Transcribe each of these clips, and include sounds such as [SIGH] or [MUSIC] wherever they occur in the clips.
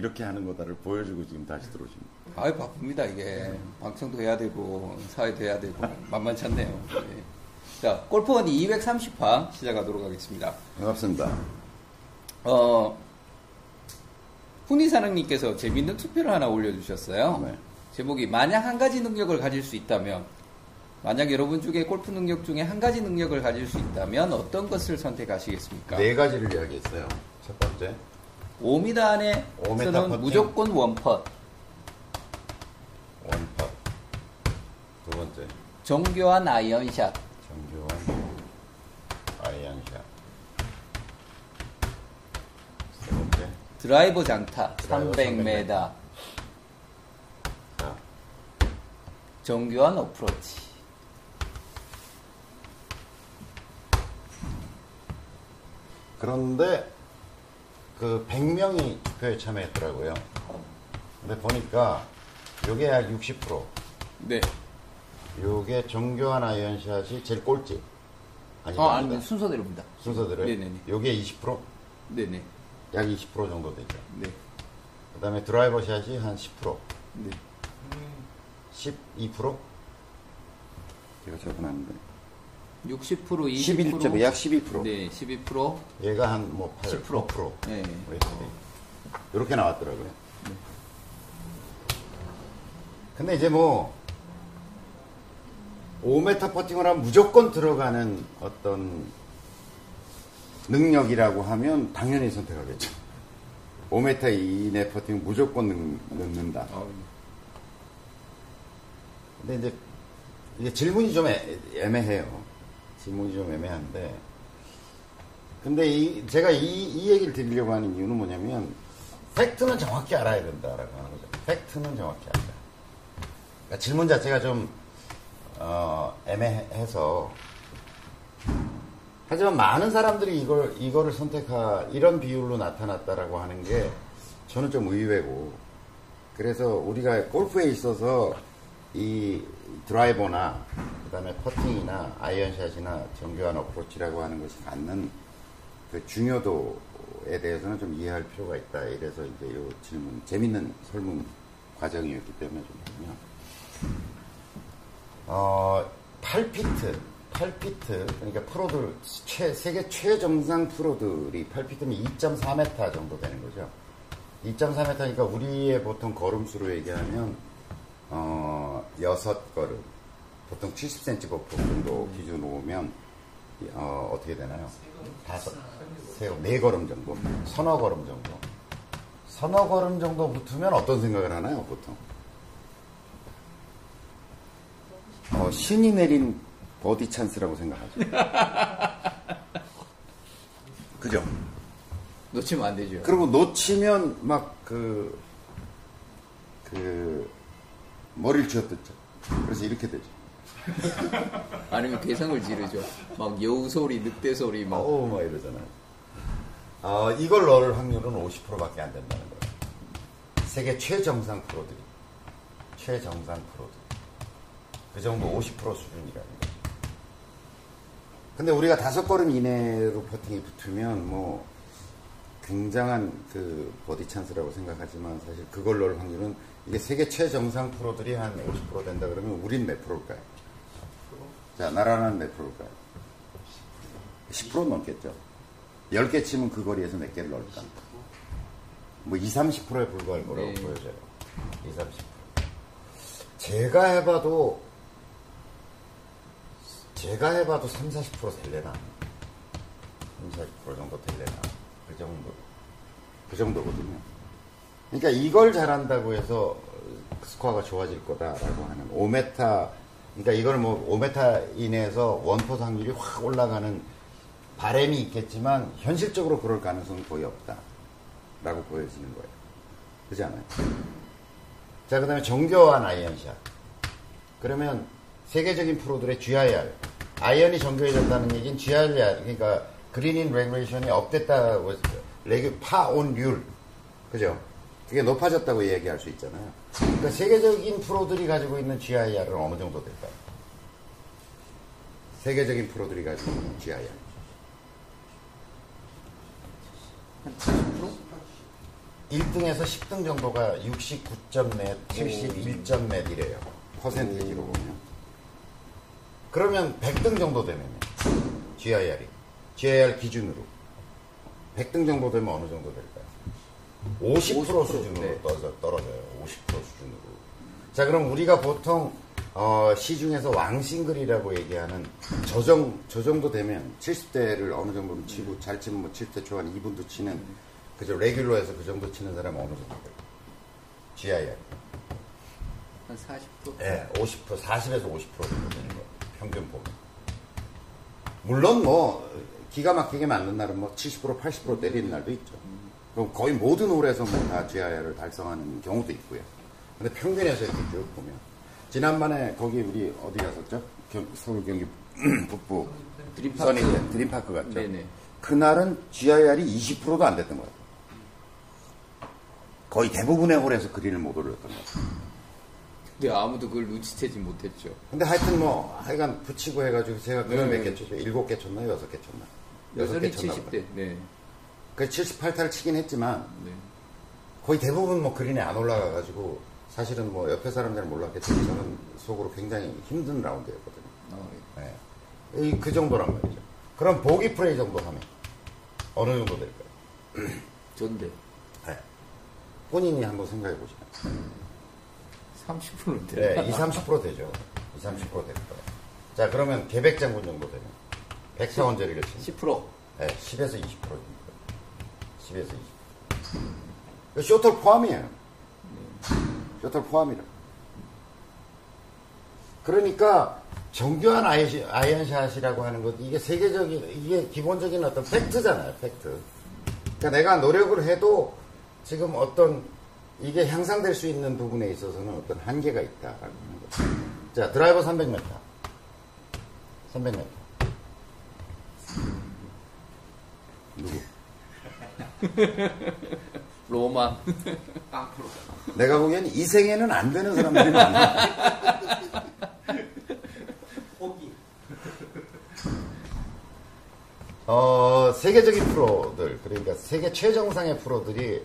이렇게 하는 거다를 보여주고 지금 다시 들어오십니다. 아유 바쁩니다 이게 방청도 해야 되고 사회도 해야 되고 만만치 않네요. 네. 자 골프원 230화 시작하도록 하겠습니다. 반갑습니다. 어 훈이 사장님께서 재밌는 투표를 하나 올려주셨어요. 네. 제목이 만약 한 가지 능력을 가질 수 있다면 만약 여러분 중에 골프 능력 중에 한 가지 능력을 가질 수 있다면 어떤 것을 선택하시겠습니까? 네 가지를 이야기했어요. 첫 번째, 5m 5m 안에서는 퍼팅. 무조건 one putt. one putt. 두 번째, 정교한 아이언샷. 정교한 아이언샷. 세 번째, 드라이버 장타 드라이버 300m. 자, 정교한 어프로치. 그런데 그 100명이 투표에 참여했더라고요. 근데 보니까 요게 약 60%. 네. 요게 정교한 아이언샷이 제일 꼴찌. 아니, 아, 아니 순서대로입니다. 순서대로. 네네네. 요게 20%? 네네. 약 20% 정도 되죠. 네. 그 다음에 드라이버 샷이 한 10%. 네. 12%? 제가 적어놨는데. 60% 20%. 11점, 약 12%. 네, 12%. 얘가 한 뭐 8, 10%. 5%. 네. 뭐 이렇게 돼. 이렇게 나왔더라고요. 근데 이제 뭐 5m 퍼팅을 하면 무조건 들어가는 어떤 능력이라고 하면 당연히 선택하겠죠. 5m 이내 퍼팅 무조건 넣, 넣는다. 어, 근데 이제 이게 질문이 좀 애, 애매해요. 질문이 좀 애매한데. 근데 이, 제가 이, 이 얘기를 드리려고 하는 이유는 뭐냐면, 팩트는 정확히 알아야 된다라고 하는 거죠. 팩트는 정확히 알아야. 그러니까 질문 자체가 좀, 어, 애매해서. 하지만 많은 사람들이 이걸, 이거를 선택하, 이런 비율로 나타났다라고 하는 게 저는 좀 의외고, 그래서 우리가 골프에 있어서 이 드라이버나 그다음에 퍼팅이나 아이언샷이나 정교한 어프로치라고 하는 것이 갖는 그 중요도에 대해서는 좀 이해할 필요가 있다. 이래서 이제 이 질문 재밌는 설문 과정이었기 때문에 좀 보면 어 8피트 8피트 그러니까 프로들 최, 세계 최정상 프로들이 8피트면 2.4m 정도 되는 거죠. 2.4m니까 우리의 보통 걸음수로 얘기하면 어, 6걸음 보통 70cm 거품 정도 기준으로 오면 어, 어떻게 되나요? 다섯, 세, 네 걸음 정도, 서너 걸음 정도. 서너 걸음 정도 붙으면 어떤 생각을 하나요, 보통? 어, 신이 내린 버디 찬스라고 생각하죠. [LAUGHS] 그죠? 놓치면 안 되죠. 그리고 놓치면 막 그, 그, 머리를 쥐어뜯죠. 그래서 이렇게 되죠. [LAUGHS] 아니면 괴성을 지르죠. 막 여우 소리, 늑대 소리, 막. 어우, 막 이러잖아요. 어, 이걸 넣을 확률은 50%밖에 안 된다는 거예요. 세계 최정상 프로들이. 최정상 프로들. 그 정도 50% 수준이라는 거죠. 근데 우리가 다섯 걸음 이내로 퍼팅이 붙으면 뭐, 굉장한 그 버디 찬스라고 생각하지만 사실 그걸 넣을 확률은 이게 세계 최정상 프로들이 한 50% 된다 그러면 우린 몇 프로일까요? 자, 나라는 몇 프로일까요? 10% 넘겠죠. 10개 치면 그 거리에서 몇 개를 넣을까? 뭐 20, 30%에 불과할 거라고 네. 보여져요. 20, 30%. 제가 해봐도, 제가 해봐도 3, 40% 될래나? 3, 40% 정도 될래나? 그 정도. 그 정도거든요. 그러니까 이걸 잘한다고 해서 스코어가 좋아질 거다라고 하는 5m, 그러니까 이걸 뭐 5m 이내에서 원포 확률이 확 올라가는 바램이 있겠지만 현실적으로 그럴 가능성은 거의 없다라고 보여지는 거예요. 그렇지 않아요? 자, 그 다음에 정교한 아이언샷. 그러면 세계적인 프로들의 GIR, 아이언이 정교해졌다는 얘기는 GIR, 그러니까 green in regulation이 up됐다고, regul, 파온 률. 그죠? 그게 높아졌다고 얘기할 수 있잖아요. 그러니까 세계적인 프로들이 가지고 있는 GIR은 어느 정도 될까요? 세계적인 프로들이 가지고 있는 GIR. 한 70%? 1등에서 10등 정도가 69점 몇, 71점 몇 이래요. 퍼센테이지로 보면. 그러면 100등 정도 되면 GIR이 GIR 기준으로 100등 정도 되면 어느 정도 될까요? 50% 50% 수준으로 네. 떨어져, 떨어져요. 50% 수준으로. 자, 그럼 우리가 보통 어, 시중에서 왕싱글이라고 얘기하는 저, 정, 저 정도 되면 70대를 어느 정도는 치고 잘 치면 뭐 70대 초반 2분도 치는 그죠 레귤러에서 그 정도 치는 사람 어느 정도 될까요? GIR. 한 40%? 예, 50% 40에서 50% 정도 되는 거예요. 평균 보면. 물론 뭐 기가 막히게 맞는 날은 뭐 70% 80% 때리는 날도 있죠. 그럼 거의 모든 홀에서 뭐다 GIR을 달성하는 경우도 있고요. 근데 평균에서 이렇게 쭉 보면 지난번에 거기 우리 어디 갔었죠? 경- 서울 경기 [CLEARS THROAT] 북부 드림파크. 써니 때 드림파크 갔죠. 네네. 그날은 GIR이 20%도 안 됐던 거예요. 거의 대부분의 홀에서 그린을 못 올렸던 거예요. 근데 아무도 그걸 눈치채지 못했죠. 근데 하여튼 뭐 하여간 붙이고 해가지고 제가 그걸 네. 몇 개 쳤죠? 일곱 개 쳤나 여섯 개 쳤나? 여섯 개 쳤나 70대. 네. 그 78타를 치긴 했지만 네. 거의 대부분 뭐 그린에 안 올라가가지고 사실은 뭐 옆에 사람들은 몰랐겠지만 저는 속으로 굉장히 힘든 라운드였거든요. 어, 네. 이- 그 정도란 말이죠. 그럼 보기 프레이 정도 하면 어느 정도 될까요? [CLEARS THROAT] 좋은데. 네. 본인이 한번 생각해 보시면. 30%인데. 네, 20, 30% 되죠. 20, 30%될 거예요. 자, 그러면 개백장군 정도 되면 100사원짜리를 치면 10%. 네, 10에서 20%입니다. 10에서 20%. short hole 포함이에요. short hole 포함이라. 그러니까 정교한 아이- 아이언샷이라고 하는 것 이게 세계적인 이게 기본적인 어떤 팩트잖아요. 팩트. 그러니까 내가 노력을 해도 지금 어떤 이게 향상될 수 있는 부분에 있어서는 어떤 한계가 거죠. 자 드라이버 300m. 300m. 누구? [LAUGHS] 로마. [LAUGHS] 내가 보기엔 이 생에는 안 되는 사람들이 많아. [LAUGHS] 어, 세계적인 프로들, 그러니까 세계 최정상의 프로들이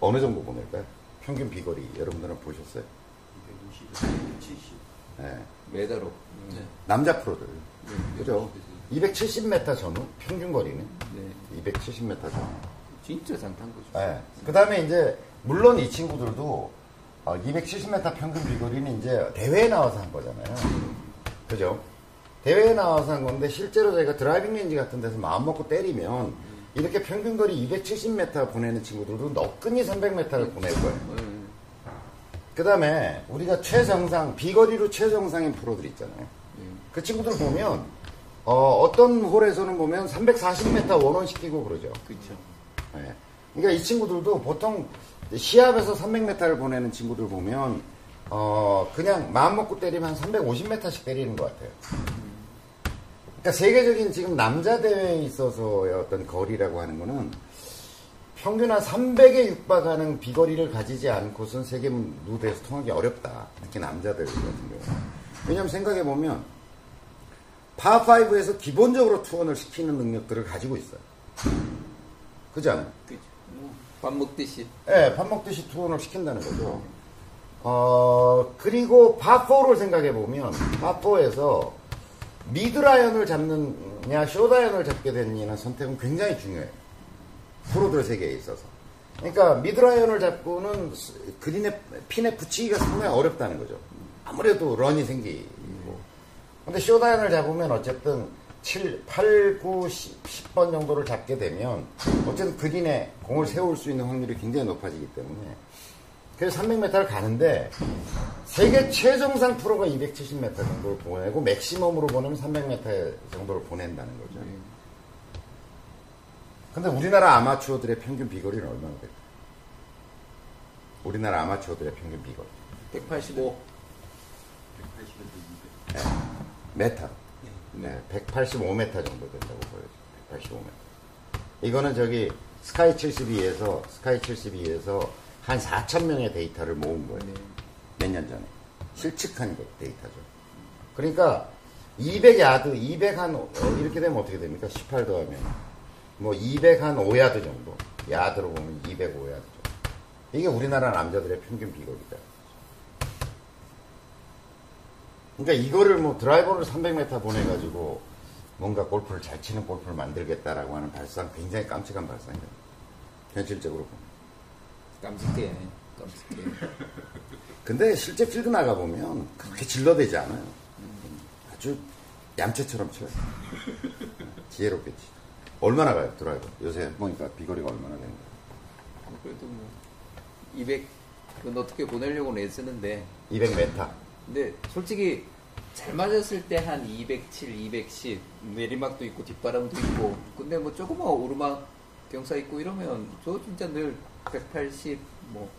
어느 정도 보낼까요? 평균 비거리, 여러분들은 보셨어요? 70. 네. 메다로. 남자 프로들. 그죠? 270m 전후, 평균 거리는. 네. 270m 전후. 진짜 장타인 거죠. 네. 그 다음에 이제, 물론 이 친구들도 270m 평균 비거리는 이제 대회에 나와서 한 거잖아요. 그죠? 대회에 나와서 한 건데, 실제로 저희가 driving range 같은 데서 마음 먹고 때리면, 이렇게 평균 거리 270m 보내는 친구들도 너끈히 300m를 보낼 거예요. 네. 그 다음에 우리가 최정상, 비거리로 최정상인 프로들 있잖아요. 네. 그 친구들 보면, 어, 떤 홀에서는 보면 340m 원원시키고 그러죠. 그쵸. 예. 그러니까 이 친구들도 보통 시합에서 300m를 보내는 친구들 보면 어 그냥 마음 먹고 때리면 한 350m씩 때리는 것 같아요. 그러니까 세계적인 지금 남자 대회에 있어서의 어떤 거리라고 하는 거는 평균 한 300에 육박하는 비거리를 가지지 않고선 세계 무대에서 통하기 어렵다. 특히 남자들 같은 경우. 왜냐하면 생각해 보면 파5에서 기본적으로 투혼을 시키는 능력들을 가지고 있어요. 그지 않아요? 그쵸. 밥 먹듯이. 예, 밥 먹듯이 투혼을 시킨다는 거죠. 어, 그리고 파4를 생각해 보면, 파4에서 미드라이언을 잡느냐, 쇼다이언을 잡게 되느냐는 선택은 굉장히 중요해요. 프로들 세계에 있어서. 그러니까 middle iron을 잡고는 스- 그린에, 핀에 붙이기가 상당히 어렵다는 거죠. 아무래도 run이 생기고. 근데 short iron을 잡으면 어쨌든 7, 8, 9, 10, 10번 정도를 잡게 되면 어쨌든 그린에 공을 세울 수 있는 확률이 굉장히 높아지기 때문에 그래서 300m를 가는데 세계 최정상 프로가 270m 정도를 보내고 맥시멈으로 보내면 300m 정도를 보낸다는 거죠. 근데 우리나라 아마추어들의 평균 비거리는 얼마나 될까요? 우리나라 아마추어들의 평균 비거리. 185. 180에서 200. 메타. 네, 185m 정도 된다고 보여요. 185m. 이거는 저기 스카이 72에서 스카이 72에서 한 4천 명의 데이터를 모은 거예요. 네. 몇년 전에 실측한 거- 데이터죠. 그러니까 200 야드, 200한 어, 이렇게 되면 어떻게 됩니까? 18 더하면 뭐 200 한 5야드 정도. 야드로 보면 205야드 정도. 이게 우리나라 남자들의 평균 비거리다. 그러니까 이거를 뭐 드라이버를 300m 보내가지고 뭔가 골프를 잘 치는 골프를 만들겠다라고 하는 발상 굉장히 깜찍한 발상이에요. 현실적으로 보면. 깜찍해. 깜찍해. [LAUGHS] 근데 실제 필드 나가보면 그렇게 질러대지 않아요. 아주 얌체처럼 쳐요. [LAUGHS] 지혜롭게 치죠. 얼마나 가요, 드라이버? 요새 보니까 비거리가 얼마나 되는 거예요? 그래도 뭐, 200, 그건 어떻게 보내려고는 애쓰는데, 200m. 근데 솔직히 잘 맞았을 때 한 207, 210 내리막도 있고 뒷바람도 있고 근데 뭐 조그만 오르막 경사 있고 이러면 저 진짜 늘 180, 뭐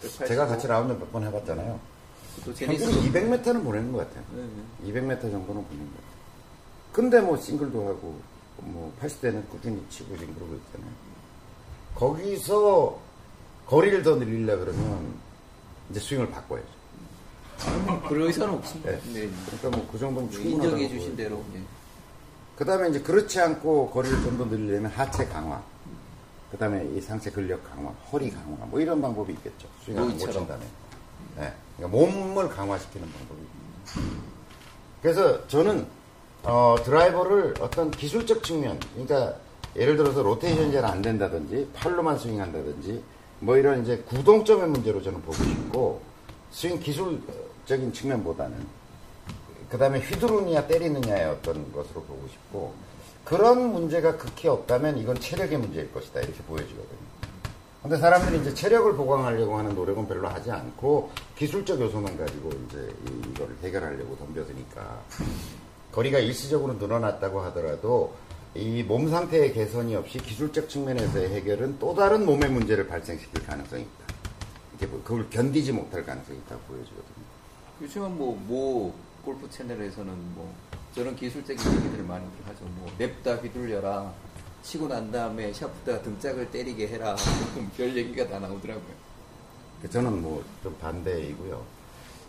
180. 제가 같이 라운드 몇 번 해봤잖아요. 또 제니스 200m는 보내는 것 같아요. 네, 네. 200m 정도는 보내는 것 같아요. 근데 뭐 싱글도 하고, 뭐 80대는 꾸준히 치고 지금 그러고 있잖아요. 거기서 거리를 더 늘리려 그러면 이제 스윙을 바꿔야죠. 그럴 의사는 없습니다. 네. 네. 그러니까 뭐 그 정도는 충분하다고 인정해 주신. 대로. 네. 그 다음에 이제 그렇지 않고 거리를 좀 더 늘리려면 하체 강화. 그 다음에 이 상체 근력 강화, 허리 강화, 뭐 이런 방법이 있겠죠. 스윙을 못. 친다면. 네. 그러니까 몸을 강화시키는 방법이. 그래서 저는, 어, 드라이버를 어떤 기술적 측면, 그러니까 예를 들어서 로테이션이 잘 안 된다든지, 팔로만 스윙한다든지, 뭐 이런 이제 구동점의 문제로 저는 보고 싶고, 스윙 기술적인 측면보다는 그 다음에 휘두르느냐 때리느냐의 어떤 것으로 보고 싶고 그런 문제가 극히 없다면 이건 체력의 문제일 것이다 이렇게 보여지거든요. 근데 사람들이 이제 체력을 보강하려고 하는 노력은 별로 하지 않고 기술적 요소만 가지고 이제 이- 이거를 해결하려고 덤벼드니까 거리가 일시적으로 늘어났다고 하더라도 이 몸 상태의 개선이 없이 기술적 측면에서의 해결은 또 다른 몸의 문제를 발생시킬 가능성이 있다. 이렇게 보- 그걸 견디지 못할 가능성이 있다고 보여지거든요. 요즘은 뭐, 모 골프 채널에서는 뭐, 저런 기술적인 얘기들을 많이 하죠. 뭐, 냅다 휘둘러라. 치고 난 다음에 샤프트가 등짝을 때리게 해라. 별 얘기가 다 나오더라고요. 저는 뭐 좀 반대이고요.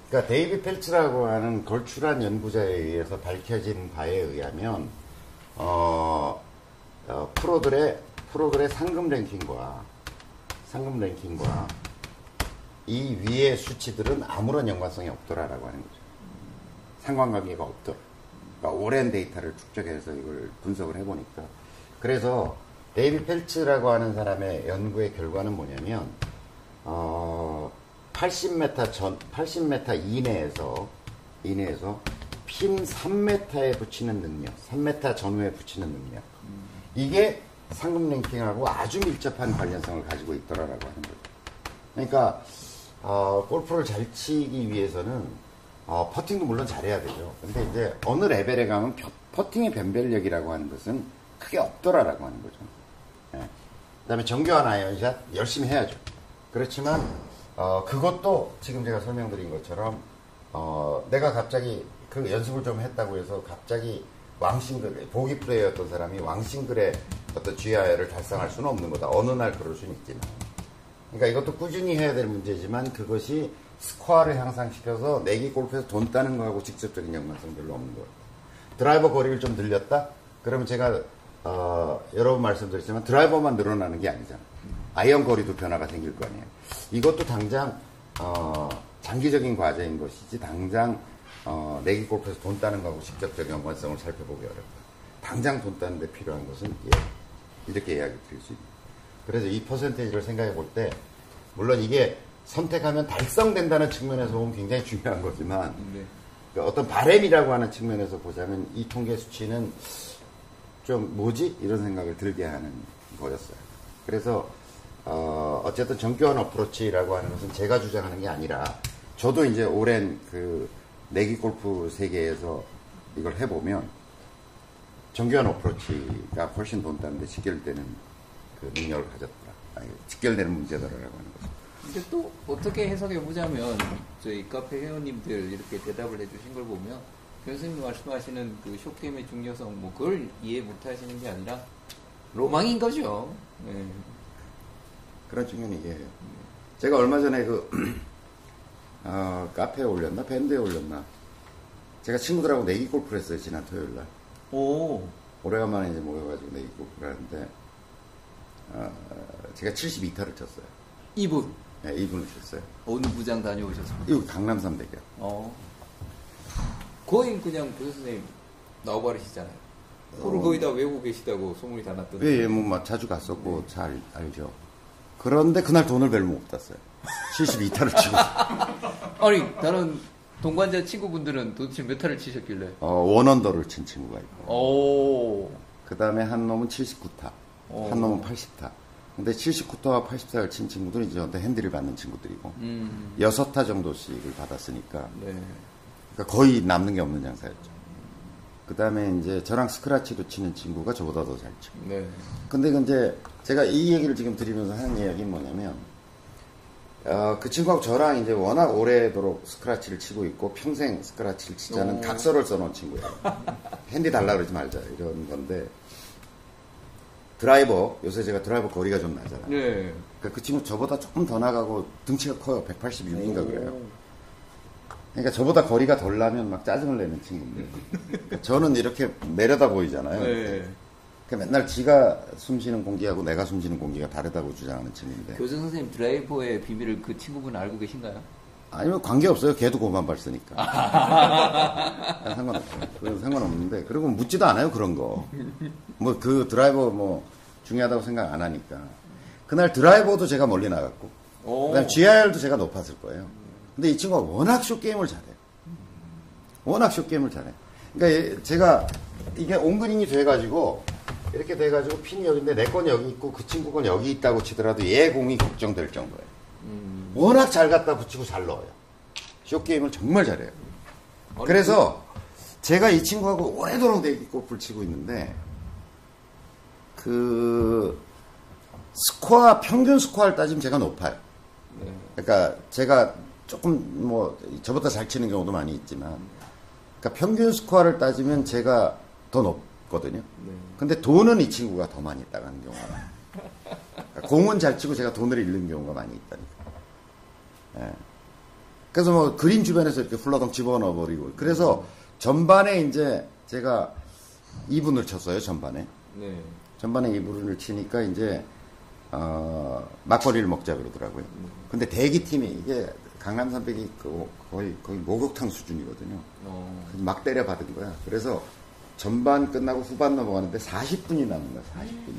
그러니까 데이비 펠츠라고 하는 걸출한 연구자에 의해서 밝혀진 바에 의하면 어, 어, 프로들의 프로들의 상금 랭킹과 상금 랭킹과 이 위의 수치들은 아무런 연관성이 없더라라고 하는 거죠. 상관관계가 없더라. 그러니까 오랜 데이터를 축적해서 이걸 분석을 해보니까 그래서 데이비 펠츠라고 하는 사람의 연구의 결과는 뭐냐면 어, 80m 전 80m 이내에서 이내에서 핀 3m에 붙이는 능력, 3m 전후에 붙이는 능력 이게 상금 랭킹하고 아주 밀접한 관련성을 가지고 있더라라고 하는 거죠. 그러니까 어, 골프를 잘 치기 위해서는 어, 퍼팅도 물론 잘해야 되죠. 근데 이제 어느 레벨에 가면 펴- 퍼팅의 변별력이라고 하는 것은 크게 없더라라고 하는 거죠. 예. 그다음에 정교한 아이언샷 열심히 해야죠. 그렇지만 어, 그것도 지금 제가 설명드린 것처럼 어, 내가 갑자기 그 연습을 좀 했다고 해서 갑자기 왕싱글 보기 플레이어였던 사람이 왕싱글의 어떤 GIR을 달성할 수는 없는 거다. 어느 날 그럴 수는 있지만. 그러니까 이것도 꾸준히 해야 될 문제지만 그것이 스코어를 향상시켜서 내기 골프에서 돈 따는 거하고 직접적인 연관성 별로 없는 거예요. 드라이버 거리를 좀 늘렸다? 그러면 제가 어, 여러 번 말씀드렸지만 드라이버만 늘어나는 게 아니잖아. 아이언 거리도 변화가 생길 거 아니에요. 이것도 당장 어, 장기적인 과제인 것이지 당장 어, 내기 골프에서 돈 따는 거하고 직접적 연관성을 살펴보기 어렵다. 당장 돈 따는 데 필요한 것은 예, 이렇게 이야기 드릴 수 있습니다. 그래서 이 퍼센테이지를 생각해 볼 때, 물론 이게 선택하면 달성된다는 측면에서 보면 굉장히 중요한 거지만, 네. 그 어떤 바램이라고 하는 측면에서 보자면 이 통계 수치는 좀 뭐지? 이런 생각을 들게 하는 거였어요. 그래서, 어, 어쨌든 정교한 어프로치라고 하는 것은 제가 주장하는 게 아니라, 저도 이제 오랜 그 내기 골프 세계에서 이걸 해보면, 정교한 어프로치가 훨씬 돈 따는데 직결되는 그 능력을 가졌더라. 아니, 직결되는 문제더라라고 하는 거죠. 근데 또 어떻게 해석해 보자면 저희 카페 회원님들 이렇게 대답을 해주신 걸 보면 교수님 말씀하시는 그 쇼게임의 중요성 뭐 그걸 이해 못 하시는 게 아니라 로망인 거죠. 네. 그런 측면이 이해해요. 제가 얼마 전에 그, [CLEARS THROAT] 어, 카페에 올렸나? 밴드에 올렸나? 제가 친구들하고 내기 골프를 했어요, 지난 토요일 날. 오, 오래간만에 이제 모여가지고 내기 골프를 하는데, 어, 제가 72타를 쳤어요. 이분. 네, 2분을 쳤어요. 어느 부장 다녀오셨습니까? 이거 강남 300이요. 어. 거의 그냥 교수 선생님 나와버리시잖아요. 호를 어. 거의 다 외우고 계시다고 소문이 다 났던데. 예, 예, 뭐, 막 자주 갔었고, 잘 알죠. 그런데 그날 돈을 별로 못 땄어요. 72타를 치고. [LAUGHS] 아니 다른 동관자 친구분들은 도대체 몇 타를 치셨길래? 어, 원언더를 친 친구가 있고. 오. 그 다음에 한 놈은 79타. 어. 한 놈은 80타. 근데 79타와 80타를 친 친구들은 이제 저한테 핸디를 받는 친구들이고. 음. 여섯 타 정도씩을 받았으니까. 네. 그러니까 거의 남는 게 없는 장사였죠. 그 다음에 이제 저랑 스크라치도 치는 친구가 저보다 더 잘 치고. 네. 근데 그 이제 제가 이 얘기를 지금 드리면서 하는 이야기는 뭐냐면, 어, 그 친구하고 저랑 이제 워낙 오래도록 스크라치를 치고 있고 평생 스크라치를 치자는 오. 각서를 써놓은 친구예요. [LAUGHS] 핸디 달라 그러지 말자 이런 건데 드라이버 요새 제가 드라이버 거리가 좀 나잖아요. 네. 그러니까 그 친구 저보다 조금 더 나가고 등치가 커요. 186인가 그래요. 그러니까 저보다 거리가 덜 나면 막 짜증을 내는 친구인데 그러니까 저는 이렇게 내려다 보이잖아요. 네. 그러니까 맨날 지가 숨 쉬는 공기하고 내가 숨 쉬는 공기가 다르다고 주장하는 친구인데 교수 선생님 드라이버의 비밀을 그 친구분 알고 계신가요? 아니면 관계없어요. 걔도 고만 발 쓰니까. [LAUGHS] 상관없어요. 상관없는데. 그리고 묻지도 않아요. 그런 거. 뭐 그 드라이버 뭐 중요하다고 생각 안 하니까. 그날 드라이버도 제가 멀리 나갔고. 오. 그다음에 GIR도 제가 높았을 거예요. 근데 이 친구가 워낙 숏게임을 잘해요. 워낙 숏게임을 잘해. 그러니까 얘- 제가 이게 온그린이 돼가지고 이렇게 돼가지고 핀이 여기인데 내 건 여기 있고 그 친구 건 여기 있다고 치더라도 얘 공이 걱정될 정도예요. 음. 워낙 잘 갖다 붙이고 잘 넣어요. 숏게임을 정말 잘해요. 그래서 제가 이 친구하고 오래도록 내기 골프를 치고 있는데 그 스코어 평균 스코어를 따지면 제가 높아요. 네. 그러니까 제가 조금 뭐 저보다 잘 치는 경우도 많이 있지만 그러니까 평균 스코어를 따지면 제가 더 높거든요. 네. 근데 돈은 이 친구가 더 많이 따가는 경우가 많아요. 그러니까 [LAUGHS] 공은 잘 치고 제가 돈을 잃는 경우가 많이 있다니까. 예. 그래서 뭐 그린 주변에서 이렇게 훌러덩 집어넣어 버리고 그래서 전반에 이제 제가 2분을 쳤어요 전반에 네. 전반에 2분을 치니까 이제 어, 막걸리를 먹자 그러더라고요. 근데 대기 팀이 이게 강남 300이 그 거의 거의 목욕탕 수준이거든요. 어. 막 때려 받은 거야. 그래서 전반 끝나고 후반 넘어가는데 40분이 남은 거야. 40분이.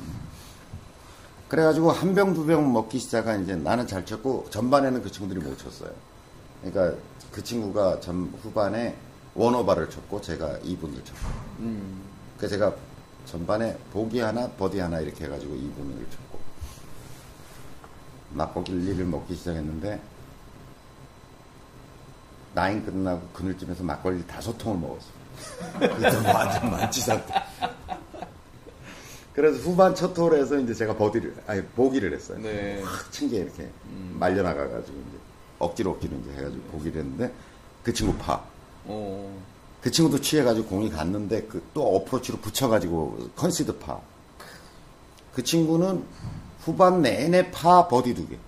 그래가지고 한 병 두 병 먹기 시작한 이제 나는 잘 쳤고 전반에는 그 친구들이 못 쳤어요. 그러니까 그 친구가 전 후반에 원오바를 쳤고 제가 2분을 쳤고. 음. 그래서 제가 전반에 보기 하나, 버디 하나 이렇게 해가지고 2분을 쳤고 막걸리를 먹기 시작했는데 나인 끝나고 그늘쯤에서 막걸리 다섯 통을 먹었어요. 그래서 완전 만취 상태. 그래서 후반 첫 홀에서 이제 제가 버디를, 아니, 보기를 했어요. 네. 확친게 이렇게 말려나가가지고 이제 억지로 억지로 이제 해가지고 보기를 했는데 그 친구 파. 어. 그 친구도 취해가지고 공이 갔는데 그 또 어프로치로 붙여가지고 컨시드 파. 그 친구는 후반 내내 파 버디 두 개.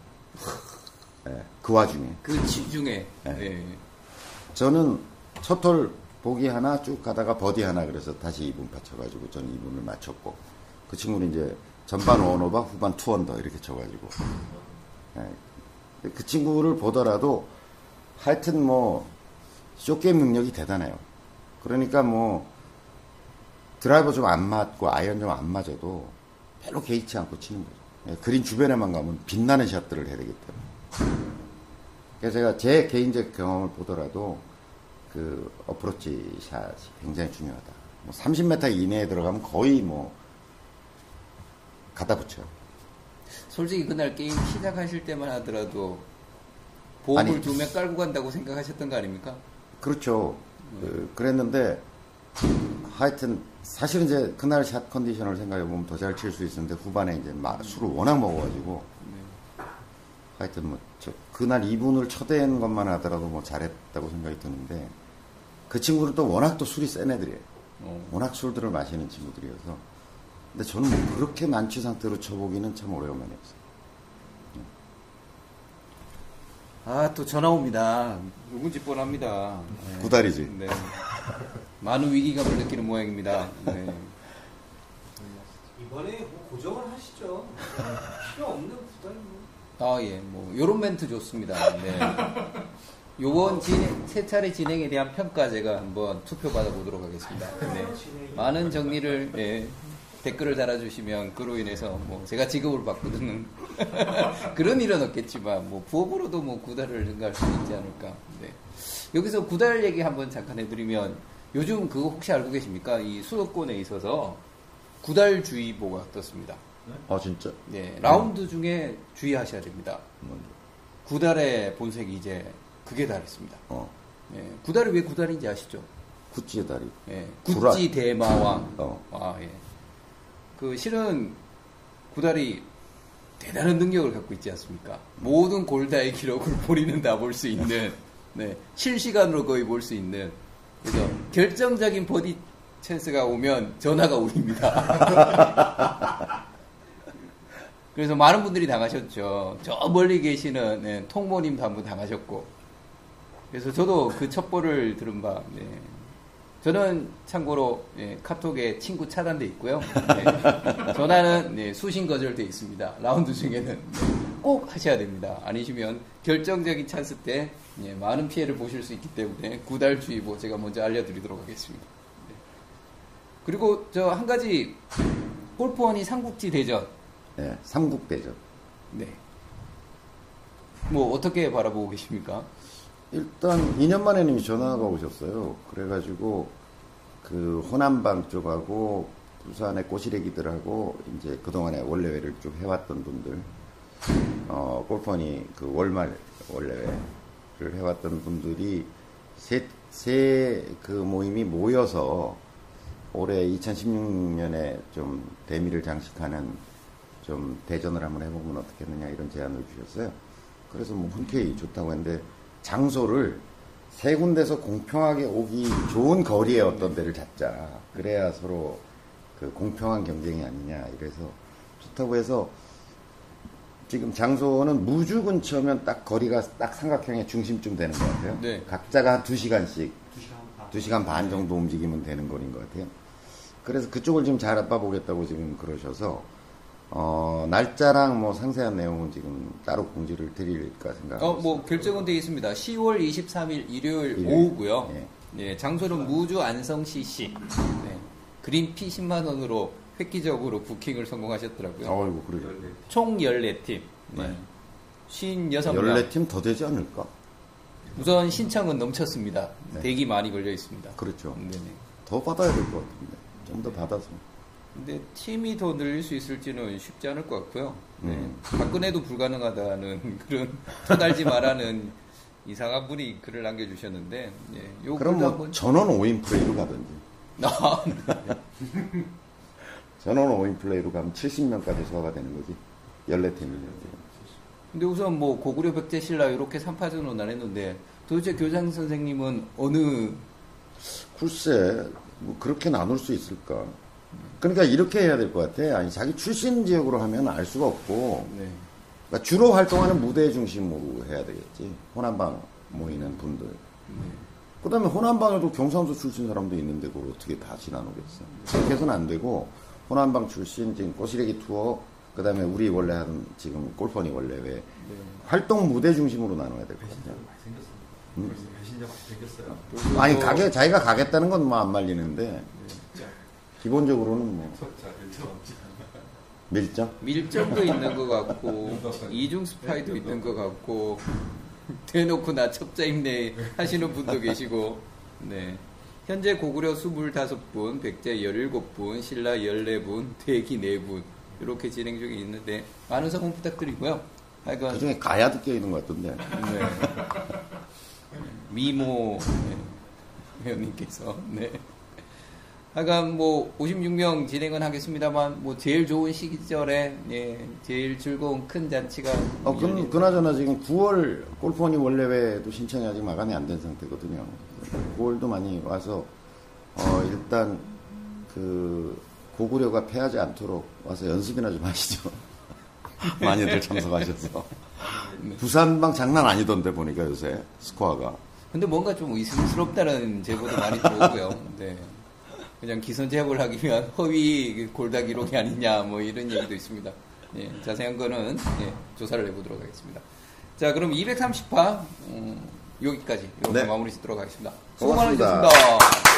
예, 그 와중에 그 지중에. 네. 네. 저는 첫 홀 보기 하나 쭉 가다가 버디 하나 그래서 다시 이븐 맞춰가지고 저는 이븐을 맞췄고 그 친구는 이제 전반 원오바 후반 투언더 이렇게 쳐가지고 예. 그 친구를 보더라도 하여튼 뭐 숏게임 능력이 대단해요. 그러니까 뭐 드라이버 좀 안 맞고 아이언 좀 안 맞아도 별로 개의치 않고 치는 거죠. 예, 그린 주변에만 가면 빛나는 샷들을 해야 되기 때문에. 그래서 제가 제 개인적 경험을 보더라도 그 어프로치 샷이 굉장히 중요하다. 뭐 30m 이내에 들어가면 거의 뭐 갖다 붙여요. 솔직히 그날 게임 시작하실 때만 하더라도 보험을. 두 명 깔고 간다고 생각하셨던 거 아닙니까? 그렇죠. 그, 그랬는데 하여튼 사실은 이제 그날 샷 컨디션을 생각해 보면 더 잘 칠 수 있었는데 후반에 이제 막 술을 워낙 먹어가지고 하여튼 뭐저 그날 2분을 쳐댄 것만 하더라도 뭐 잘했다고 생각이 드는데 그 친구는 또 워낙 또 술이 센 애들이에요. 어. 워낙 술들을 마시는 친구들이어서 근데 저는 뭐 그렇게 만취 상태로 쳐보기는 참 오래간만이었어요. 아, 또 전화 옵니다. 누군지 뻔합니다. 네. 구다리지. 네. 많은 위기감을 느끼는 모양입니다. 네. 이번에 뭐 고정을 하시죠. 필요 없는 부담이 뭐. 아, 예, 뭐, 요런 멘트 좋습니다. 네. 요번 진행, 세 차례 진행에 대한 평가 제가 한번 투표 받아보도록 하겠습니다. 네. 많은 정리를, 예, 댓글을 달아주시면 그로 인해서 뭐 제가 지급을 듣는 [LAUGHS] 그런 일은 없겠지만 뭐 부업으로도 뭐 구달을 증가할 수 있지 않을까. 네. 여기서 구달 얘기 한번 잠깐 해드리면 요즘 그거 혹시 알고 계십니까? 이 수도권에 있어서 구달주의보가 떴습니다. 아 진짜? 네, 라운드 중에 주의하셔야 됩니다. 뭔지. 구달의 본색이 이제 극에 달했습니다. 어. 예, 구달이 왜 구달인지 아시죠? 구찌의. 예, 구라. 구찌 대마왕. 어. 아, 예. 그 실은 구달이 대단한 능력을 갖고 있지 않습니까? 모든 골다의 기록을 [LAUGHS] 본인은 다 볼 수 있는, 네, 실시간으로 거의 볼 수 있는, 그래서 결정적인 버디 찬스가 오면 전화가 울립니다. [LAUGHS] 그래서 많은 분들이 당하셨죠. 저 멀리 계시는 네, 통모님도 한 분 당하셨고. 그래서 저도 그 첩보를 들은 바, 네. 저는 참고로 예, 카톡에 친구 차단돼 있고요. 네. 전화는 네, 수신 거절돼 있습니다. 라운드 중에는 네, 꼭 하셔야 됩니다. 아니시면 결정적인 찬스 때 예, 많은 피해를 보실 수 있기 때문에 구달주의보 제가 먼저 알려드리도록 하겠습니다. 네. 그리고 저 한 가지 골프원이 삼국지 대전 예, 삼국 대전. 네. 뭐 어떻게 바라보고 계십니까? 일단 2년 만에 님이 전화가 오셨어요. 그래가지고 그 호남방 쪽하고 부산의 꼬시래기들하고 이제 그동안에 원래회를 쭉 해왔던 분들, 어, 골퍼니 그 월말 원래회를 해왔던 분들이 세, 세 그 모임이 모여서 올해 2016년에 좀 대미를 장식하는 좀 대전을 한번 해보면 어떻겠느냐 이런 제안을 주셨어요. 그래서 뭐 흔쾌히 좋다고 했는데 장소를 세 군데서 공평하게 오기 좋은 거리에 어떤 데를 잡자. 그래야 서로 그 공평한 경쟁이 아니냐. 이래서 좋다고 해서 지금 장소는 무주 근처면 딱 거리가 딱 삼각형의 중심쯤 되는 것 같아요. 네. 각자가 한두 시간씩, 2시간 반. 두 시간 반 정도 움직이면 되는 거리인 것 같아요. 그래서 그쪽을 지금 잘 아빠 보겠다고 지금 그러셔서, 어, 날짜랑 뭐 상세한 내용은 지금 따로 공지를 드릴까 생각하고 어, 뭐. 결정은 되어 있습니다. 10월 23일 일요일 일요일. 오후고요. 예. 예, 장소는 무주 안성 CC. 네. 그린피 10만 원으로 획기적으로 부킹을 성공하셨더라고요. 어이구, 그러죠. 총 14팀. 네. 56명. 14팀 더 되지 않을까? 우선 신청은 넘쳤습니다. 네. 대기 많이 걸려 있습니다. 그렇죠. 네네. 더 받아야 될 것 같은데. 좀 더 받아서. 근데 팀이 더 늘릴 수 있을지는 쉽지 않을 것 같고요. 네. 음. 박근혜도 불가능하다는 [LAUGHS] 그런 토 달지 말라는 이상한 분이 글을 남겨주셨는데, 예, 요 그럼 뭐 한번 전원 5인 플레이로 가든지. [LAUGHS] 아, [LAUGHS] 전원 5인 플레이로 가면 70명까지 소화가 되는 거지. 14팀이면. 근데 우선 뭐 고구려 백제 신라 이렇게 3파전으로 나눴는데 도대체 교장 선생님은 어느 글쎄, 뭐 그렇게 나눌 수 있을까. 그러니까 이렇게 해야 될 것 같아. 아니, 자기 출신 지역으로 하면 알 수가 없고, 네. 그러니까 주로 활동하는 무대 중심으로 해야 되겠지. 호남방 모이는 분들. 그 다음에 호남방에도 경상도 출신 사람도 있는데 그걸 어떻게 다시 나누겠어. 그렇게 해서는 안 되고, 호남방 출신, 지금 꼬시래기 투어, 그 다음에 우리 원래 하는 지금 골퍼니 원래 왜 활동 무대 중심으로 나눠야 생겼어요. 음? 배신자 많이 생겼어요. 아니, 가게, 자기가 가겠다는 건 뭐 안 말리는데, 기본적으로는 뭐. 밀정? 밀정도 있는 것 같고 [LAUGHS] 이중 스파이도 있는 것 같고 [LAUGHS] 대놓고 나 첩자 임내 하시는 분도 계시고 네. 현재 고구려 25분, 백제 17분, 신라 14분, 대기 4분 이렇게 진행 중에 있는데 많은 성원 부탁드리고요. 하여간 그 중에 가야도 껴있는 것 같던데. 네. [LAUGHS] 미모 네. 회원님께서 네. 하여간 뭐 56명 진행은 하겠습니다만 뭐 제일 좋은 시기절에 예, 제일 즐거운 큰 잔치가 어, 그, 그나저나 지금 9월 골프원이 원래회도 신청이 아직 마감이 안 된 상태거든요. 9월도 많이 와서, 어, 일단, 그, 고구려가 패하지 않도록 와서 연습이나 좀 하시죠. [LAUGHS] 많이들 참석하셔서. 부산방 장난 아니던데 보니까 요새 스코어가. 근데 뭔가 좀 의심스럽다는 제보도 많이 들어오고요. 네. 그냥 기선 제압을 하기 위한 허위 골다 기록이 아니냐 뭐 이런 얘기도 있습니다. 예, 자세한 거는 예, 조사를 해보도록 하겠습니다. 자, 그럼 230화 음, 여기까지 이렇게 네. 마무리 짓도록 하겠습니다. 수고. 많으셨습니다.